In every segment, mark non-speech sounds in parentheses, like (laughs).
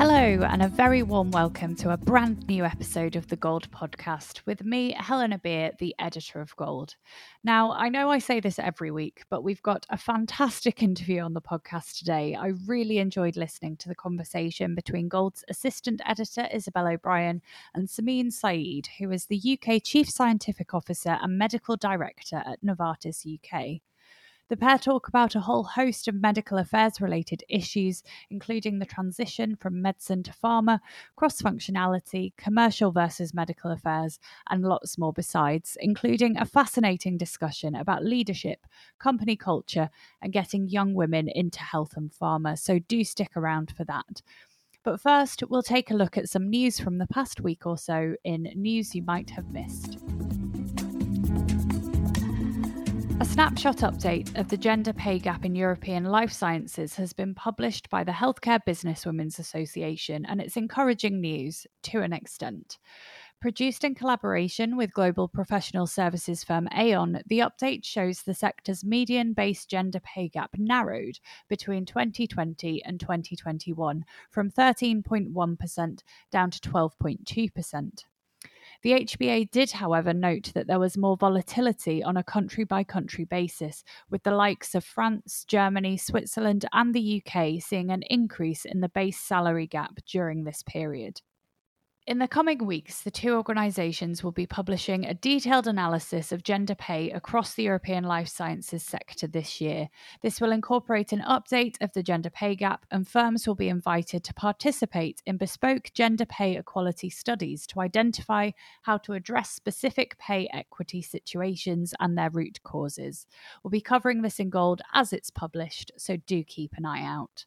Hello, and a very warm welcome to a brand new episode of the Gold Podcast with me, Helena Beer, the editor of Gold. Now, I know I say this every week, but we've got a fantastic interview on the podcast today. I really enjoyed listening to the conversation between Gold's assistant editor, Isabel O'Brien, and Samin Saeed, who is the UK Chief Scientific Officer and Medical Director at Novartis UK. The pair talk about a whole host of medical affairs related issues, including the transition from medicine to pharma, cross functionality, commercial versus medical affairs, and lots more besides, including a fascinating discussion about leadership, company culture, and getting young women into health and pharma. So do stick around for that. But first, we'll take a look at some news from the past week or so in news you might have missed. Snapshot update of the gender pay gap in European life sciences has been published by the Healthcare Businesswomen's Association, and it's encouraging news to an extent. Produced in collaboration with global professional services firm Aon, the update shows the sector's median based gender pay gap narrowed between 2020 and 2021 from 13.1% down to 12.2%. The HBA did, however, note that there was more volatility on a country by country basis, with the likes of France, Germany, Switzerland, and the UK seeing an increase in the base salary gap during this period. In the coming weeks, the two organisations will be publishing a detailed analysis of gender pay across the European life sciences sector this year. This will incorporate an update of the gender pay gap, and firms will be invited to participate in bespoke gender pay equality studies to identify how to address specific pay equity situations and their root causes. We'll be covering this in gold as it's published, so do keep an eye out.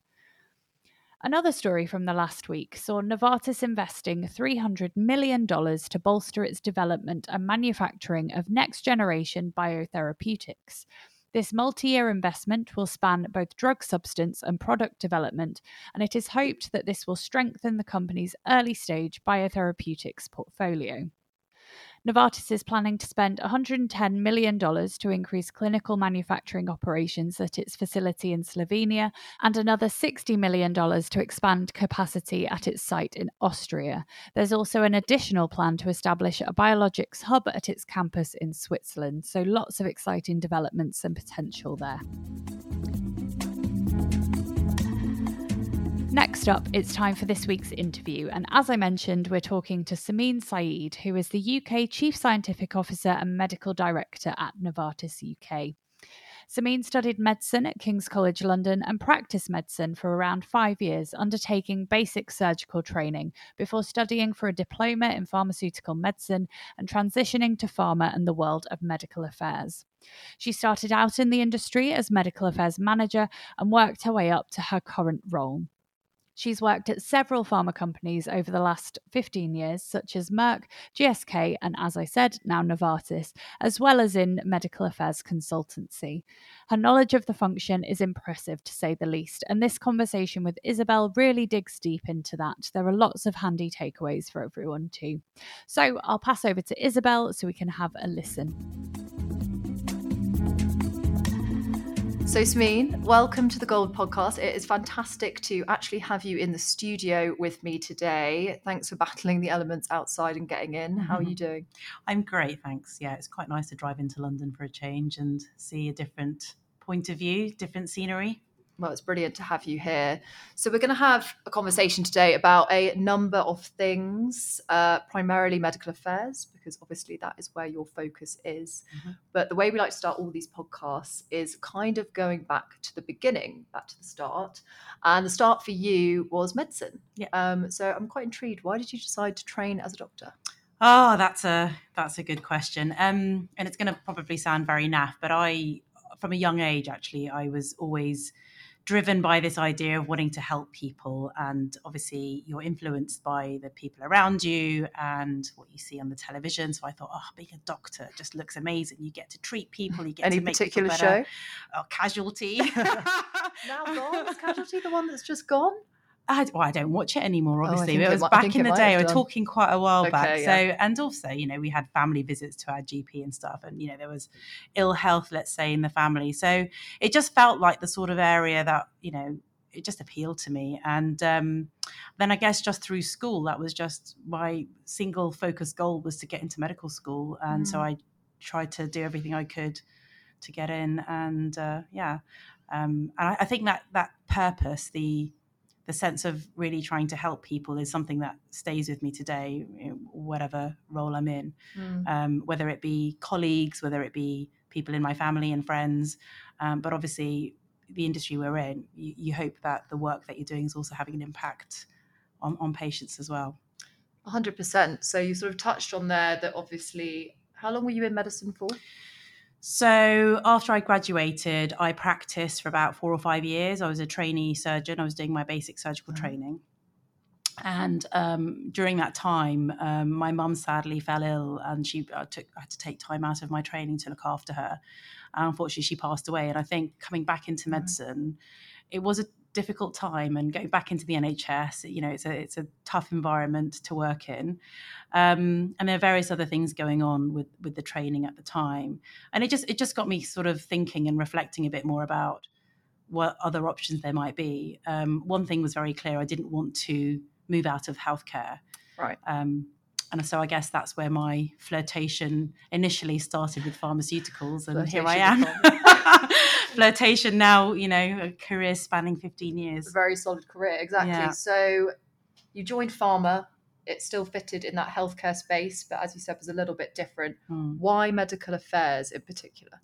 Another story from the last week saw Novartis investing $300 million to bolster its development and manufacturing of next generation biotherapeutics. This multi year investment will span both drug substance and product development, and it is hoped that this will strengthen the company's early stage biotherapeutics portfolio. Novartis is planning to spend $110 million to increase clinical manufacturing operations at its facility in Slovenia and another $60 million to expand capacity at its site in Austria. There's also an additional plan to establish a biologics hub at its campus in Switzerland. So lots of exciting developments and potential there. Next up, it's time for this week's interview. And as I mentioned, we're talking to Samin Saeed, who is the UK Chief Scientific Officer and Medical Director at Novartis UK. Samin studied medicine at King's College London and practiced medicine for around five years, undertaking basic surgical training before studying for a diploma in pharmaceutical medicine and transitioning to pharma and the world of medical affairs. She started out in the industry as medical affairs manager and worked her way up to her current role. She's worked at several pharma companies over the last 15 years, such as Merck, GSK, and as I said, now Novartis, as well as in medical affairs consultancy. Her knowledge of the function is impressive, to say the least, and this conversation with Isabel really digs deep into that. There are lots of handy takeaways for everyone, too. So I'll pass over to Isabel so we can have a listen. So, Samin, welcome to the Gold Podcast. It is fantastic to actually have you in the studio with me today. Thanks for battling the elements outside and getting in. How are you mm-hmm. doing? I'm great, thanks. Yeah, it's quite nice to drive into London for a change and see a different point of view, different scenery well, it's brilliant to have you here. So, we're going to have a conversation today about a number of things, uh, primarily medical affairs, because obviously that is where your focus is. Mm-hmm. But the way we like to start all these podcasts is kind of going back to the beginning, back to the start. And the start for you was medicine. Yeah. Um, so, I'm quite intrigued. Why did you decide to train as a doctor? Oh, that's a that's a good question. Um, and it's going to probably sound very naff, but I, from a young age, actually, I was always driven by this idea of wanting to help people. And obviously, you're influenced by the people around you and what you see on the television. So I thought, oh, being a doctor just looks amazing. You get to treat people. You get Any to make particular show? Oh, casualty. (laughs) (laughs) now gone. Is Casualty the one that's just gone? I, well, I don't watch it anymore. Oh, Obviously, oh, it was it, back in the day. We're talking quite a while okay, back. Yeah. So, and also, you know, we had family visits to our GP and stuff, and you know, there was ill health, let's say, in the family. So, it just felt like the sort of area that you know it just appealed to me. And um, then I guess just through school, that was just my single focus goal was to get into medical school. And mm. so I tried to do everything I could to get in. And uh, yeah, um, and I, I, think that that purpose, the the sense of really trying to help people, is something that stays with me today, whatever role I'm in, mm. um, whether it be colleagues, whether it be people in my family and friends. Um, but obviously, the industry we're in, you, you, hope that the work that you're doing is also having an impact on, on patients as well. 100%. So you sort of touched on there that obviously, how long were you in medicine for? So after I graduated, I practiced for about four or five years. I was a trainee surgeon. I was doing my basic surgical mm-hmm. training. And um, during that time, um, my mum sadly fell ill, and she I took I had to take time out of my training to look after her. And unfortunately, she passed away. And I think coming back into mm-hmm. medicine, it was a difficult time and going back into the NHS, you know, it's a it's a tough environment to work in, um, and there are various other things going on with with the training at the time, and it just it just got me sort of thinking and reflecting a bit more about what other options there might be. Um, one thing was very clear: I didn't want to move out of healthcare, right? Um, and so I guess that's where my flirtation initially started with pharmaceuticals, and flirtation here I am. (laughs) flirtation now, you know, a career spanning 15 years. A very solid career, exactly. Yeah. So you joined pharma. It still fitted in that healthcare space, but as you said, was a little bit different. Hmm. Why medical affairs in particular?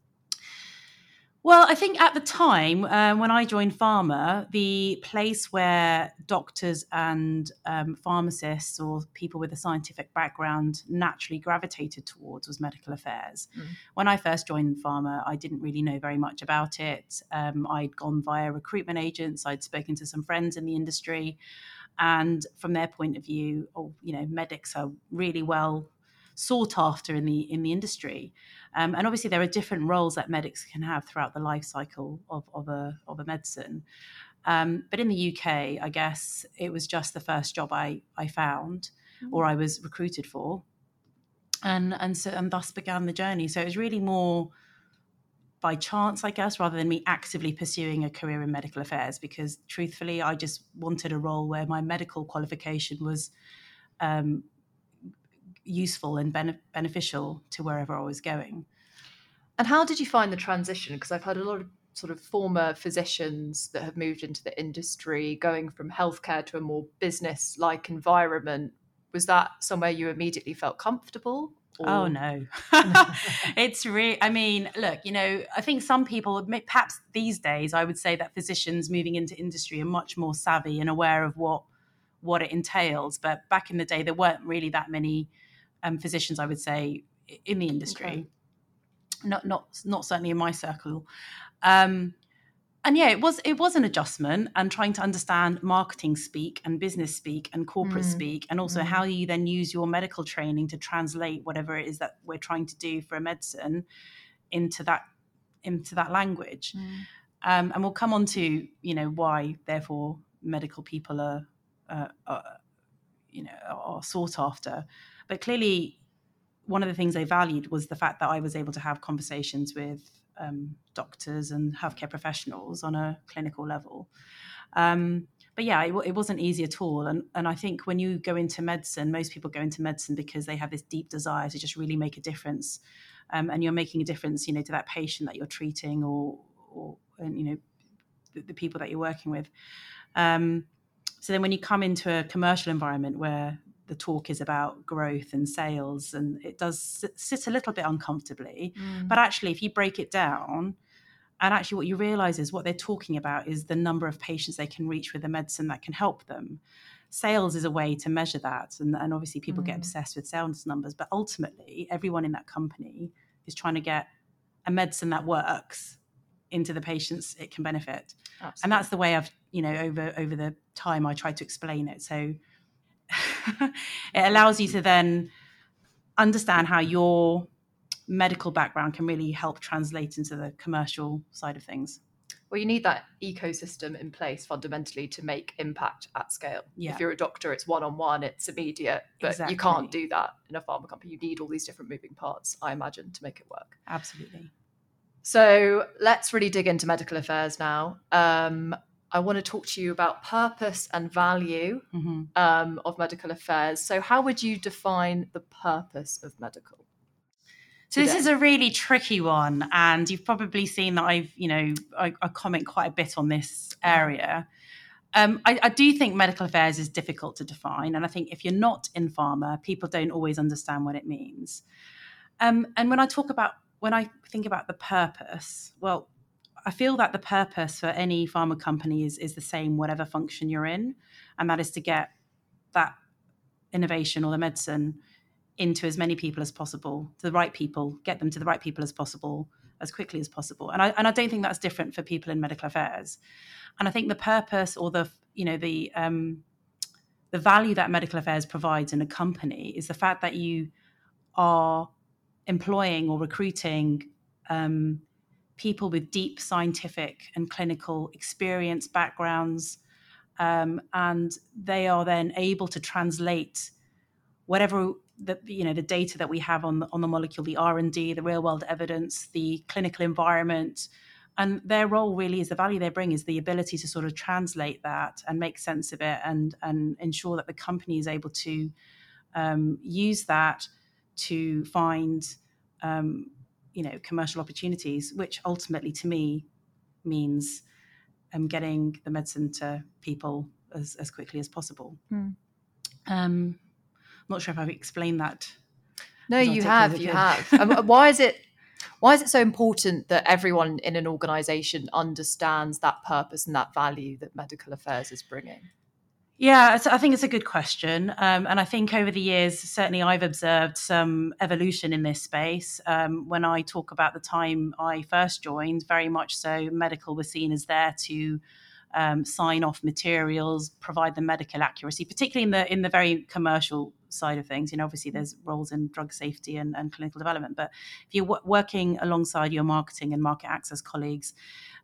Well, I think at the time uh, when I joined pharma, the place where doctors and um, pharmacists or people with a scientific background naturally gravitated towards was medical affairs. Mm. When I first joined pharma, I didn't really know very much about it. Um, I'd gone via recruitment agents, I'd spoken to some friends in the industry. And from their point of view, oh, you know, medics are really well sought after in the in the industry. Um, and obviously, there are different roles that medics can have throughout the life cycle of, of a of a medicine. Um, but in the UK, I guess it was just the first job I I found or I was recruited for, and and so and thus began the journey. So it was really more by chance, I guess, rather than me actively pursuing a career in medical affairs. Because truthfully, I just wanted a role where my medical qualification was um, useful and bene- beneficial to wherever I was going. And how did you find the transition? Because I've had a lot of sort of former physicians that have moved into the industry, going from healthcare to a more business like environment. Was that somewhere you immediately felt comfortable? Oh, or... Oh no, (laughs) (laughs) it's really. I mean, look, you know, I think some people, perhaps these days, I would say that physicians moving into industry are much more savvy and aware of what what it entails. But back in the day, there weren't really that many um, physicians, I would say, in the industry. Okay. Not not not certainly in my circle. Um, and yeah, it was it was an adjustment and trying to understand marketing speak and business speak and corporate mm. speak, and also mm. how you then use your medical training to translate whatever it is that we're trying to do for a medicine into that into that language. Mm. Um, and we'll come on to you know why therefore medical people are, uh, are you know are sought after but clearly, one of the things they valued was the fact that I was able to have conversations with um, doctors and healthcare professionals on a clinical level. Um, but yeah, it, it, wasn't easy at all. And, and I think when you go into medicine, most people go into medicine because they have this deep desire to just really make a difference. Um, and you're making a difference, you know, to that patient that you're treating or, or and, you know, the, the people that you're working with. Um, so then when you come into a commercial environment where the talk is about growth and sales, and it does sit a little bit uncomfortably. Mm. But actually, if you break it down, and actually, what you realize is what they're talking about is the number of patients they can reach with a medicine that can help them. Sales is a way to measure that. And, and obviously, people mm. get obsessed with sales numbers, but ultimately, everyone in that company is trying to get a medicine that works into the patients it can benefit. Absolutely. And that's the way I've, you know, over over the time I try to explain it. So (laughs) it allows you to then understand how your medical background can really help translate into the commercial side of things. Well, you need that ecosystem in place fundamentally to make impact at scale. Yeah. If you're a doctor, it's one on one, it's immediate, but exactly. you can't do that in a pharma company. You need all these different moving parts, I imagine, to make it work. Absolutely. So let's really dig into medical affairs now. Um, I want to talk to you about purpose and value mm-hmm. um, of medical affairs. So, how would you define the purpose of medical? So this is a really tricky one, and you've probably seen that I've, you know, I, I comment quite a bit on this area. Um, I, I, do think medical affairs is difficult to define, and I think if you're not in pharma, people don't always understand what it means. Um, and when I talk about when I think about the purpose, well, I feel that the purpose for any pharma company is is the same, whatever function you're in, and that is to get that innovation or the medicine into as many people as possible, to the right people, get them to the right people as possible, as quickly as possible. And I and I don't think that's different for people in medical affairs. And I think the purpose or the you know the um, the value that medical affairs provides in a company is the fact that you are employing or recruiting um, people with deep scientific and clinical experience backgrounds, um, and they are then able to translate whatever the you know the data that we have on the, on the molecule, the R and D, the real world evidence, the clinical environment, and their role really is the value they bring is the ability to sort of translate that and make sense of it and and ensure that the company is able to um, use that to find um, you know commercial opportunities, which ultimately to me means um, getting the medicine to people as, as quickly as possible. Mm. Um, I'm not sure if I've explained that. No, you have. You (laughs) have. um, why is it? Why is it so important that everyone in an organisation understands that purpose and that value that medical affairs is bringing? Yeah, I think it's a good question. Um, and I think over the years, certainly I've observed some evolution in this space. Um, when I talk about the time I first joined, very much so, medical was seen as there to um, sign off materials, provide the medical accuracy, particularly in the in the very commercial side of things. You know, obviously there's roles in drug safety and, and clinical development, but if you're w- working alongside your marketing and market access colleagues,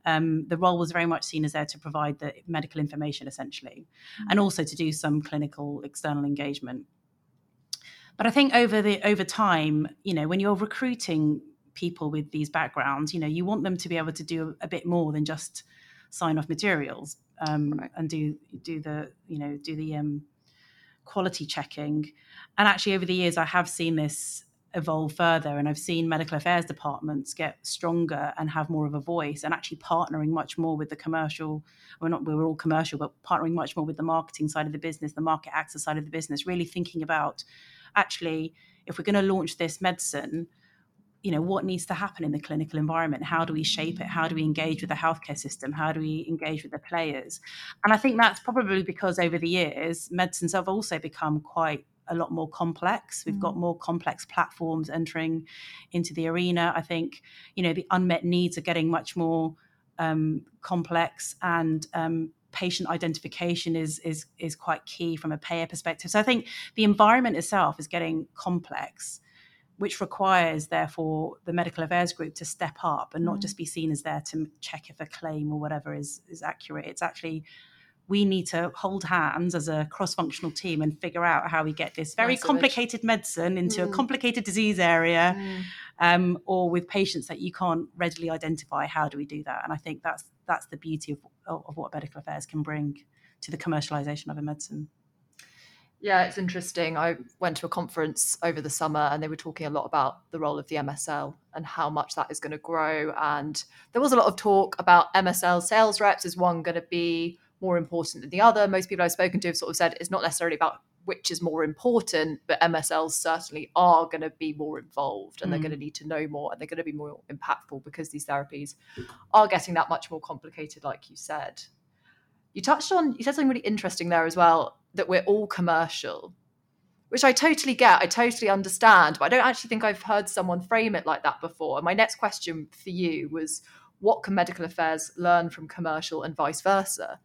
um, the role was very much seen as there to provide the medical information essentially, mm-hmm. and also to do some clinical external engagement. But I think over the over time, you know, when you're recruiting people with these backgrounds, you know, you want them to be able to do a bit more than just sign off materials um, right. and do do the you know do the um, quality checking. And actually, over the years, I have seen this evolve further, and I've seen medical affairs departments get stronger and have more of a voice, and actually partnering much more with the commercial. We're not we're all commercial, but partnering much more with the marketing side of the business, the market access side of the business. Really thinking about actually if we're going to launch this medicine you know what needs to happen in the clinical environment? How do we shape it? How do we engage with the healthcare system? How do we engage with the players? And i think that's probably because over the years medicines have also become quite a lot more complex. We've mm. got more complex platforms entering into the arena. I think you know the unmet needs are getting much more um, complex and um, patient identification is is is quite key from a payer perspective. So i think the environment itself is getting complex which requires, therefore, the medical affairs group to step up and not mm. just be seen as there to check if a claim or whatever is is accurate. It's actually we need to hold hands as a cross-functional team and figure out how we get this very complicated medicine into mm. a complicated disease area, mm. um, or with patients that you can't readily identify. How do we do that? And I think that's that's the beauty of, of what medical affairs can bring to the commercialization of a medicine. Yeah, it's interesting. I went to a conference over the summer and they were talking a lot about the role of the MSL and how much that is going to grow. And there was a lot of talk about MSL sales reps. Is one going to be more important than the other? Most people I've spoken to have sort of said it's not necessarily about which is more important, but MSLs certainly are going to be more involved and mm. they're going to need to know more and they're going to be more impactful because these therapies are getting that much more complicated, like you said. You touched on, you said something really interesting there as well that we're all commercial, which I totally get. I totally understand. But I don't actually think I've heard someone frame it like that before. And my next question for you was what can medical affairs learn from commercial and vice versa?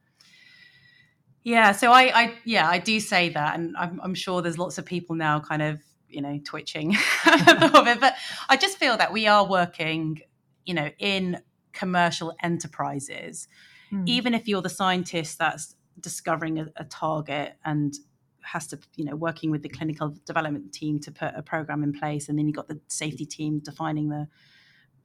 Yeah, so I, I yeah, I do say that, and I'm, I'm sure there's lots of people now kind of you know twitching (laughs) of it, but I just feel that we are working, you know, in commercial enterprises. Mm. Even if you're the scientist that's discovering a, a target and has to you know working with the clinical development team to put a program in place and then you've got the safety team defining the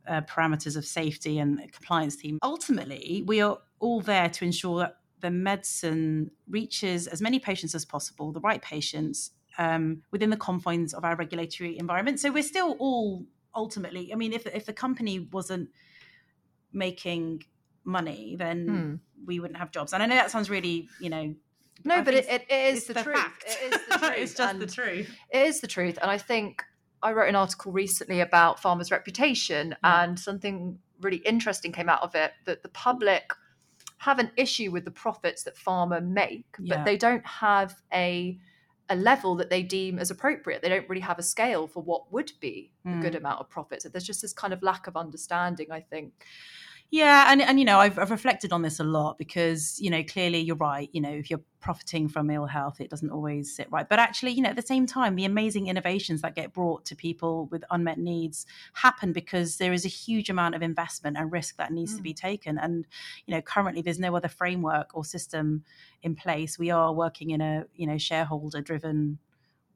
uh, parameters of safety and compliance team. Ultimately, we are all there to ensure that the medicine reaches as many patients as possible, the right patients, um, within the confines of our regulatory environment. So we're still all ultimately, I mean, if if the company wasn't making money, then mm. we wouldn't have jobs. And I know that sounds really, you know, no, I but it, it is the, the truth. Fact. It is the (laughs) truth. it's just and the truth. It is the truth. And I think I wrote an article recently about pharma's reputation, yeah. and something really interesting came out of it that the public have an issue with the profits that pharma make, yeah. but they don't have a a level that they deem as appropriate. They don't really have a scale for what would be mm. a good mm. amount of profit. So there's just this kind of lack of understanding, I think. Yeah, and and you know, I've, I've reflected on this a lot because you know, clearly you're right. You know, if you're profiting from ill health, it doesn't always sit right. But actually, you know, at the same time, the amazing innovations that get brought to people with unmet needs happen because there is a huge amount of investment and risk that needs mm. to be taken. And you know, currently there's no other framework or system in place. We are working in a you know shareholder driven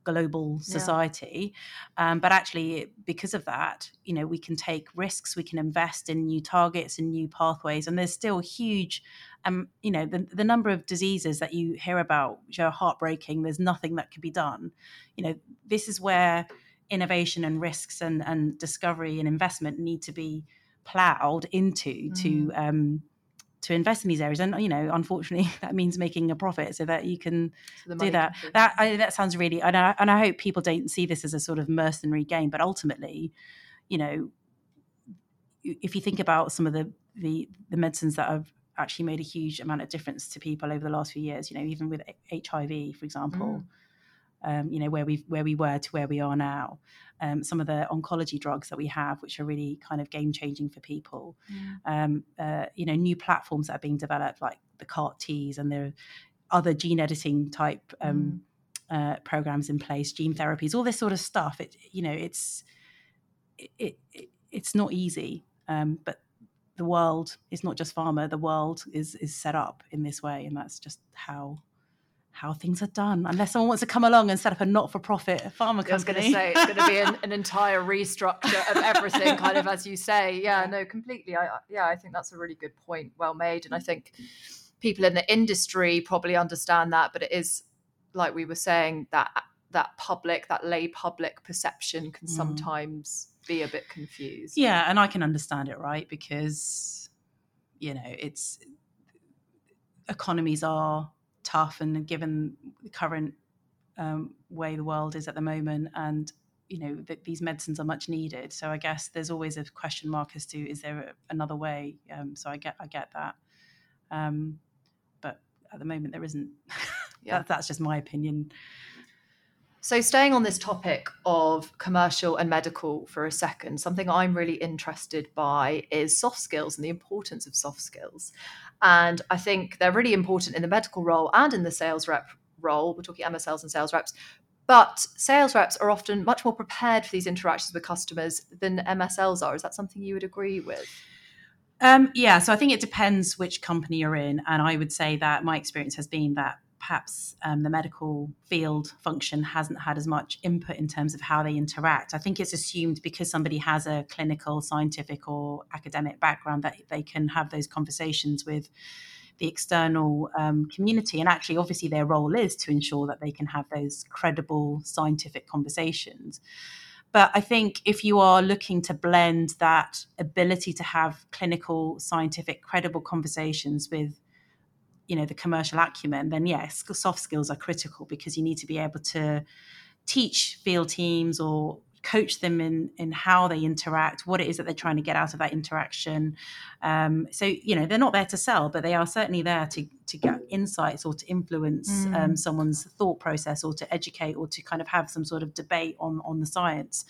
global society. Yeah. Um, but actually, because of that, you know, we can take risks, we can invest in new targets and new pathways, and there's still huge. Um, you know, the, the number of diseases that you hear about which are heartbreaking. There's nothing that can be done. You know, this is where innovation and risks and, and discovery and investment need to be plowed into mm. to um, to invest in these areas and you know unfortunately (laughs) that means making a profit so that you can so do that that I, that sounds really and I, and I hope people don't see this as a sort of mercenary game but ultimately you know if you think about some of the the, the medicines that have actually made a huge amount of difference to people over the last few years you know even with hiv for example mm. Um, you know where we where we were to where we are now um, some of the oncology drugs that we have, which are really kind of game changing for people. Mm. Um, uh, you know, new platforms that are being developed, like the CAR Ts, and are other gene editing type um, mm. uh, programs in place, gene therapies, all this sort of stuff. It, you know, it's it, it it's not easy, um, but the world is not just pharma. The world is is set up in this way, and that's just how how things are done unless someone wants to come along and set up a not-for-profit pharma company. I was going to say it's going to be an, (laughs) an, entire restructure of everything, kind of as you say. Yeah, no, completely. I, yeah, I think that's a really good point. Well made, and I think people in the industry probably understand that, but it is like we were saying that that public, that lay public perception can mm. sometimes be a bit confused. Yeah, and I can understand it, right? Because you know, it's economies are tough and given the current um, way the world is at the moment and you know that these medicines are much needed. So i guess there's always a question mark as to is there another way? Um, so i get i get that. Um, but at the moment there isn't. (laughs) Yeah. That, that's just my opinion. So, staying on this topic of commercial and medical for a second, something I'm really interested by is soft skills and the importance of soft skills. And I think they're really important in the medical role and in the sales rep role. We're talking MSLs and sales reps. But sales reps are often much more prepared for these interactions with customers than MSLs are. Is that something you would agree with? Um, yeah, so I think it depends which company you're in. And I would say that my experience has been that perhaps um, the medical field function hasn't had as much input in terms of how they interact. I think it's assumed because somebody has a clinical, scientific, or academic background that they can have those conversations with the external um, community. And actually, obviously, their role is to ensure that they can have those credible scientific conversations. But I think if you are looking to blend that ability to have clinical, scientific, credible conversations with you know the commercial acumen then yes soft skills are critical because you need to be able to teach field teams or coach them in in how they interact what it is that they're trying to get out of that interaction um, so you know they're not there to sell but they are certainly there to to get insights or to influence um, mm. um, someone's thought process or to educate or to kind of have some sort of debate on on the science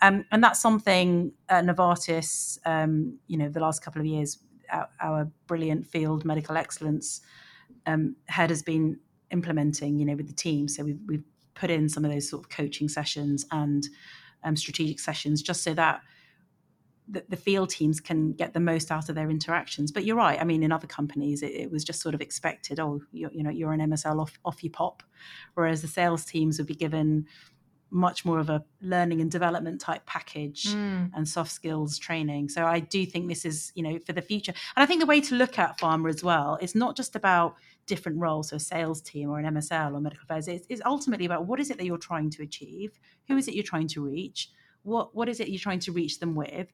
um, and that's something uh, Novartis um, you know the last couple of years our, our brilliant field medical excellence um, head has been implementing, you know, with the team. So we've, we've put in some of those sort of coaching sessions and um, strategic sessions just so that the, the, field teams can get the most out of their interactions. But you're right. I mean, in other companies, it, it was just sort of expected. Oh, you know, you're an MSL off, off you pop, whereas the sales teams would be given much more of a learning and development type package Mm. and soft skills training. So I do think this is, you know, for the future. And I think the way to look at pharma as well, it's not just about different roles, so a sales team or an MSL or medical affairs. It's, it's ultimately about what is it that you're trying to achieve, who is it you're trying to reach, what what is it you're trying to reach them with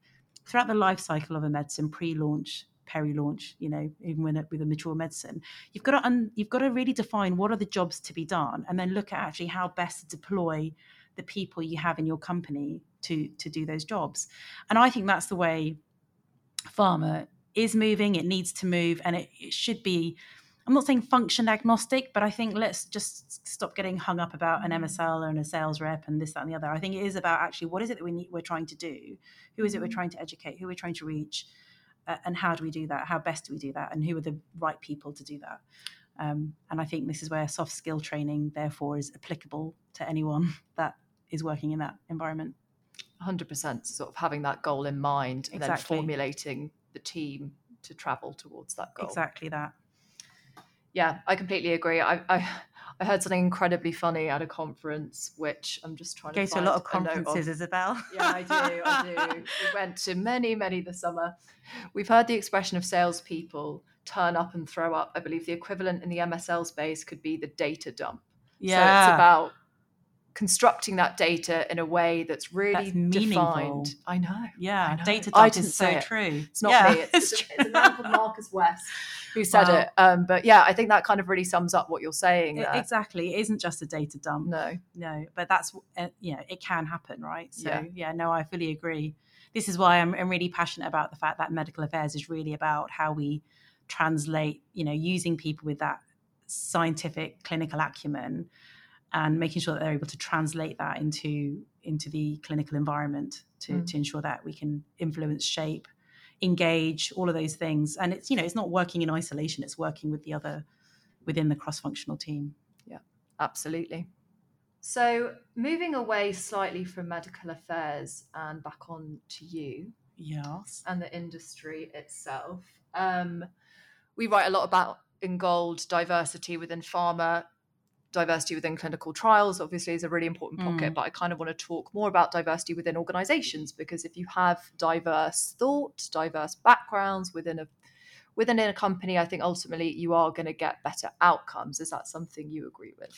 throughout the life cycle of a medicine, pre-launch, peri-launch, you know, even when it, with a mature medicine. You've got to un, you've got to really define what are the jobs to be done, and then look at actually how best to deploy the people you have in your company to to do those jobs. And I think that's the way pharma is moving. It needs to move, and it, it should be. I'm not saying function agnostic, but I think let's just stop getting hung up about an MSL and a sales rep and this, that, and the other. I think it is about actually what is it that we need, we're trying to do, who is it we're trying to educate, who we're trying to reach, uh, and how do we do that? How best do we do that? And who are the right people to do that? Um, and I think this is where soft skill training, therefore, is applicable to anyone (laughs) that is working in that environment. 100% sort of having that goal in mind and Exactly. then formulating the team to travel towards that goal. Exactly that. Yeah, I completely agree. I, I I heard something incredibly funny at a conference, which I'm just trying Go to Go to a lot of conferences, Isabel. (laughs) Yeah, I do. I do. We went to many, many this summer. We've heard the expression of salespeople turn up and throw up. I believe the equivalent in the MSL space could be the data dump. Yeah. So it's about constructing that data in a way that's really That's meaningful. defined. I know. yeah, I know. data dump is so it. true. It's not yeah, me. (laughs) It's, it's, a, it's a man called Marcus West who said Wow. it. Um, but yeah, I think that kind of really sums up what you're saying there. exactly. It isn't just a data dump. No. no but that's uh, you know it can happen right so Yeah. yeah, no i fully agree this is why I'm, I'm really passionate about the fact that medical affairs is really about how we translate you know using people with that scientific clinical acumen and making sure that they're able to translate that into into the clinical environment to, Mm. to ensure that we can influence shape engage all of those things and it's you know it's not working in isolation it's working with the other within the cross-functional team Yeah, Absolutely. So, moving away slightly from medical affairs and back on to you yes and the industry itself, um, we write a lot about in gold diversity within pharma. Diversity within clinical trials obviously is a really important pocket, Mm. but I kind of want to talk more about diversity within organizations because if you have diverse thought, diverse backgrounds within a within a company, I think ultimately you are going to get better outcomes. Is that something you agree with?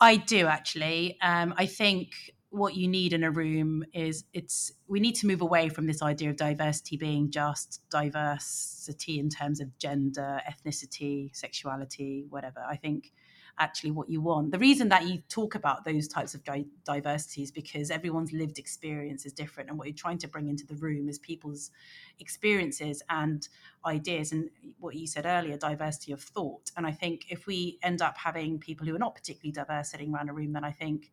I do actually. Um, I think what you need in a room is it's we need to move away from this idea of diversity being just diversity in terms of gender, ethnicity, sexuality, whatever. I think actually what you want. The reason that you talk about those types of di- diversity is because everyone's lived experience is different, and what you're trying to bring into the room is people's experiences and ideas and what you said earlier diversity of thought and i think if we end up having people who are not particularly diverse sitting around a room then i think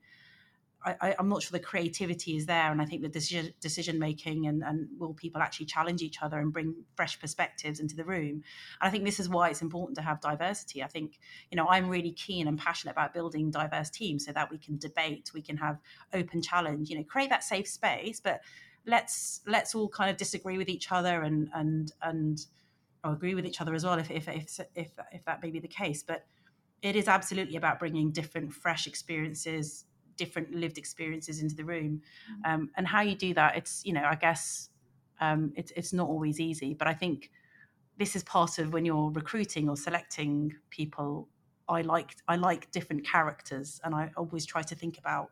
I, I'm not sure the creativity is there, and I think the decision decision making and, and will people actually challenge each other and bring fresh perspectives into the room. And I think this is why it's important to have diversity. I think you know I'm really keen and passionate about building diverse teams so that we can debate, we can have open challenge, you know, create that safe space, but let's let's all kind of disagree with each other and and and or agree with each other as well if if if if, if that may be the case but it is absolutely about bringing different fresh experiences different lived experiences into the room. Um, and how you do that it's you know i guess um, it's it's not always easy but i think this is part of when you're recruiting or selecting people i like i like different characters and i always try to think about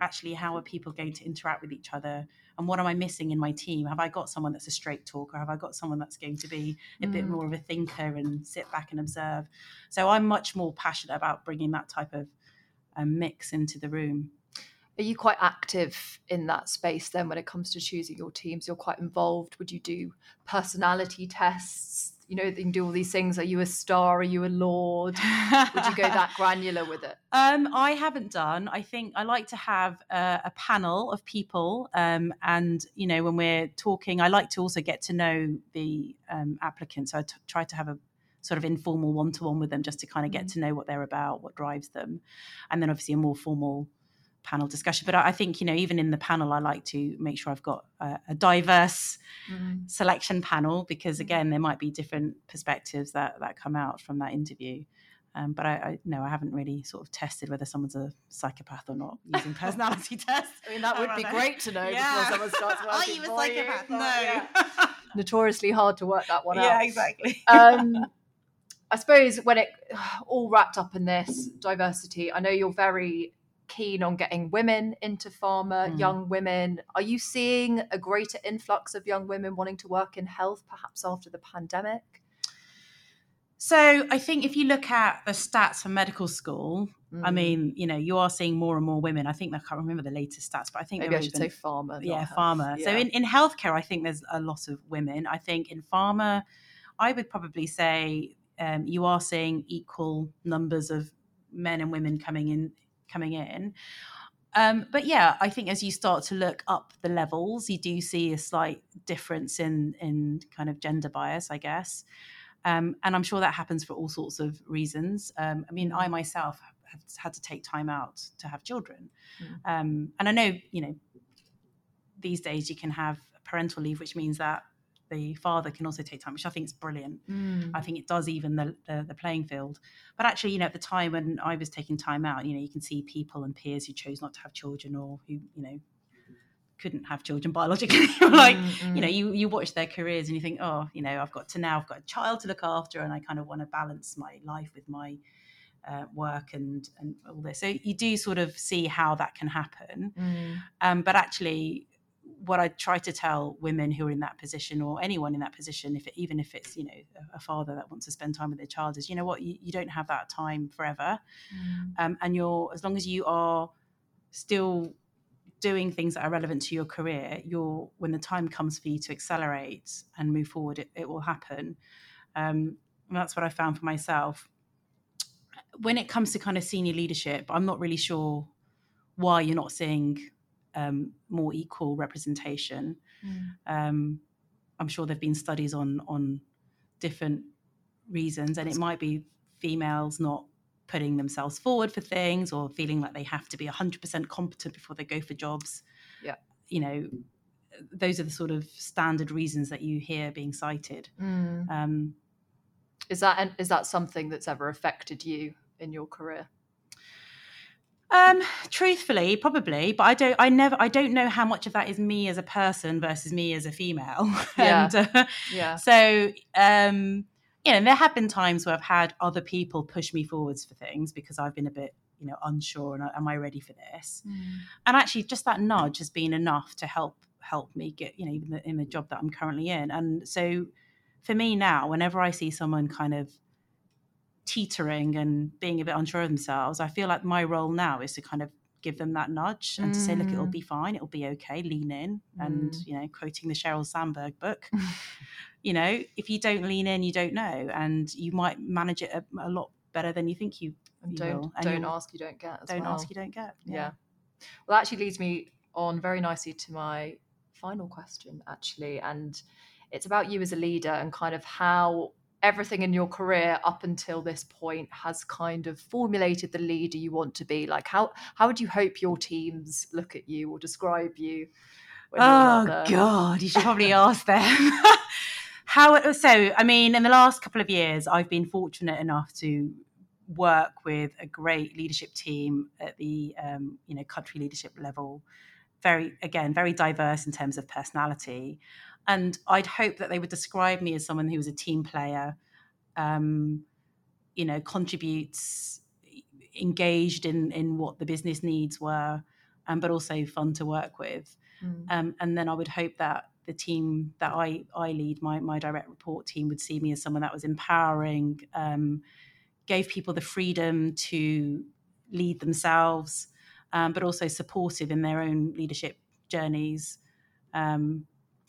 actually how are people going to interact with each other and what am i missing in my team? Have i got someone that's a straight talker? Have i got someone that's going to be a bit Mm. more of a thinker and sit back and observe? So i'm much more passionate about bringing that type of um, mix into the room Are you quite active in that space then when it comes to choosing your teams? You're quite involved. Would you do personality tests? You know, you can do all these things. Are you a star? Are you a lord? Would you go (laughs) that granular with it? Um, I haven't done. I think I like to have a, a panel of people, um, and you know, when we're talking, I like to also get to know the um, applicant. So I t- try to have a sort of informal one-to-one with them, just to kind of get to know what they're about, what drives them, and then obviously a more formal panel discussion. But I, I think you know, even in the panel, I like to make sure I've got a, a diverse selection panel because again, there might be different perspectives that that come out from that interview. Um, but I, I no, I haven't really sort of tested whether someone's a psychopath or not using (laughs) personality tests. I mean, that would be great to know Yeah. before someone starts (laughs) Are you a psychopath? but No. yeah. (laughs) Notoriously hard to work that one out. yeah, exactly. um, I suppose when it (sighs) all wrapped up in this diversity, I know you're very keen on getting women into pharma, Mm. young women. Are you seeing a greater influx of young women wanting to work in health, perhaps after the pandemic? So I think if you look at the stats for medical school, I Mm. mean, you know, you are seeing more and more women. I think I can't remember the latest stats, but I think maybe I should even- say pharma. yeah, pharma. So in, in healthcare, I think there's a lot of women. I think in pharma, I would probably say um, you are seeing equal numbers of men and women coming in coming in. Um, but yeah, I think as you start to look up the levels, you do see a slight difference in in kind of gender bias, I guess. Um, and I'm sure that happens for all sorts of reasons. Um, I mean, I myself have had to take time out to have children, Mm. um, and I know you know these days you can have parental leave, which means that the father can also take time, which I think is brilliant. Mm. I think it does even the, the the playing field. But actually, you know, at the time when I was taking time out, you know, you can see people and peers who chose not to have children or who you know couldn't have children biologically. (laughs) like Mm, you know, mm. you you watch their careers and you think, oh, you know, I've got to now, I've got a child to look after, and I kind of want to balance my life with my uh, work and and all this. So you do sort of see how that can happen. Mm. Um, but actually, what I try to tell women who are in that position, or anyone in that position, if it, even if it's you know a, father that wants to spend time with their child, is you know what you, you don't have that time forever, Mm. um, and you're as long as you are still doing things that are relevant to your career, you're when the time comes for you to accelerate and move forward, it, it will happen. Um, and that's what I found for myself. When it comes to kind of senior leadership, I'm not really sure why you're not seeing um, more equal representation. Mm. Um, I'm sure there've been studies on on different reasons, and it might be females not putting themselves forward for things or feeling like they have to be 100% competent before they go for jobs. Yeah. You know, those are the sort of standard reasons that you hear being cited. Mm. Um, Is that is that something that's ever affected you in your career? Um, truthfully, probably, but I don't. I never. I don't know how much of that is me as a person versus me as a female. (laughs) Yeah. and, uh, Yeah. So, um, you know, there have been times where I've had other people push me forwards for things because I've been a bit, you know, unsure and am I ready for this? And actually, just that nudge has been enough to help help me get, you know, even in the job that I'm currently in. And so, for me now, whenever I see someone kind of teetering and being a bit unsure of themselves, I feel like my role now is to kind of give them that nudge and to say, look, it'll Mm. be fine, it'll be okay, lean in. And, Mm. you know, quoting the Sheryl Sandberg book, (laughs) you know, if you don't lean in, you don't know. And you might manage it a, a lot better than you think you, And you don't will. And don't ask, you don't get. As don't well. ask, you don't get. Yeah. Well, that actually leads me on very nicely to my final question, actually. And it's about you as a leader and kind of how everything in your career up until this point has kind of formulated the leader you want to be. Like, how, how would you hope your teams look at you or describe you? when you're not Oh? God, you should (laughs) probably ask them. (laughs) How so? I mean, in the last couple of years, I've been fortunate enough to work with a great leadership team at the um, you know country leadership level. Very again, very diverse in terms of personality, and I'd hope that they would describe me as someone who was a team player. Um, you know, contributes, engaged in in what the business needs were, um, but also fun to work with. Mm. Um, and then I would hope that the team that I, I lead, my, my direct report team, would see me as someone that was empowering, um, gave people the freedom to lead themselves, um, but also supportive in their own leadership journeys. Um,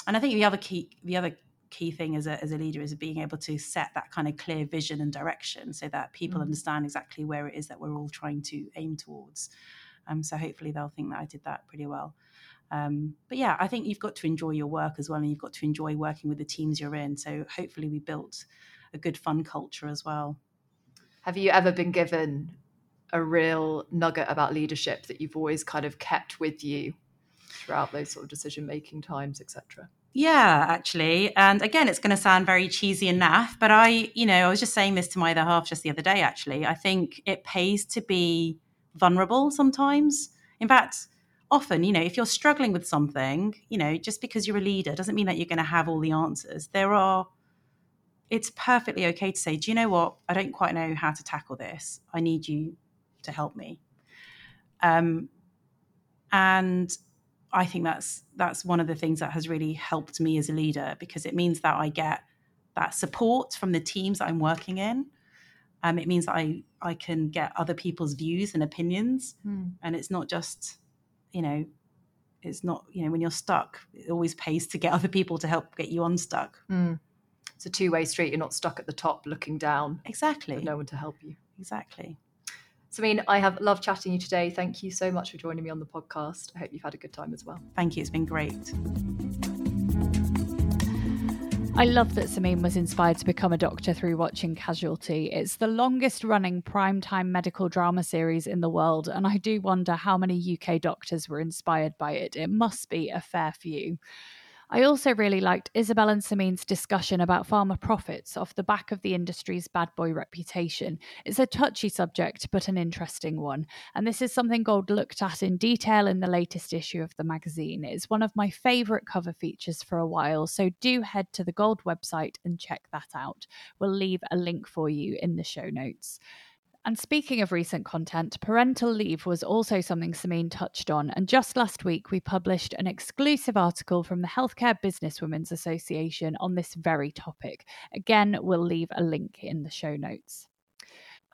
and I think the other key, the other key thing as a, as a leader is being able to set that kind of clear vision and direction so that people Mm. understand exactly where it is that we're all trying to aim towards. Um, so hopefully they'll think that I did that pretty well. Um, but yeah, I think you've got to enjoy your work as well, and you've got to enjoy working with the teams you're in. So hopefully, we built a good fun culture as well. Have you ever been given a real nugget about leadership that you've always kind of kept with you throughout those sort of decision making times, etc.? Yeah, actually. And again, it's going to sound very cheesy and naff, but I, you know, I was just saying this to my other half just the other day, actually. I think it pays to be vulnerable sometimes. In fact, often, you know, if you're struggling with something, you know, just because you're a leader doesn't mean that you're going to have all the answers. There are, it's perfectly okay to say, do you know what? I don't quite know how to tackle this. I need you to help me. Um, and I think that's that's one of the things that has really helped me as a leader because it means that I get that support from the teams that I'm working in. Um, it means that I I can get other people's views and opinions, mm. and it's not just you know it's not you know when you're stuck it always pays to get (laughs) other people to help get you unstuck mm. it's a two-way street you're not stuck at the top looking down exactly no one to help you exactly so, I I have loved chatting you today. Thank you so much for joining me on the podcast. I hope you've had a good time as well. Thank you. It's been great. I love that Samin was inspired to become a doctor through watching Casualty. It's the longest running primetime medical drama series in the world, and I do wonder how many UK doctors were inspired by it. It must be a fair few. I also really liked Isabel and Samin's discussion about pharma profits off the back of the industry's bad boy reputation. It's a touchy subject, but an interesting one. And this is something Gold looked at in detail in the latest issue of the magazine. It's one of my favourite cover features for a while, so do head to the Gold website and check that out. We'll leave a link for you in the show notes. And speaking of recent content, parental leave was also something Samin touched on. And just last week, we published an exclusive article from the Healthcare Businesswomen's Association on this very topic. Again, we'll leave a link in the show notes.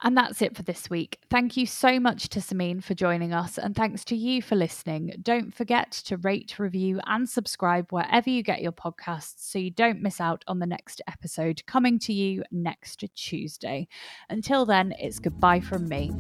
And that's it for this week. Thank you so much to Samin for joining us, and thanks to you for listening. Don't forget to rate, review, and subscribe wherever you get your podcasts so you don't miss out on the next episode coming to you next Tuesday. Until then, it's goodbye from me.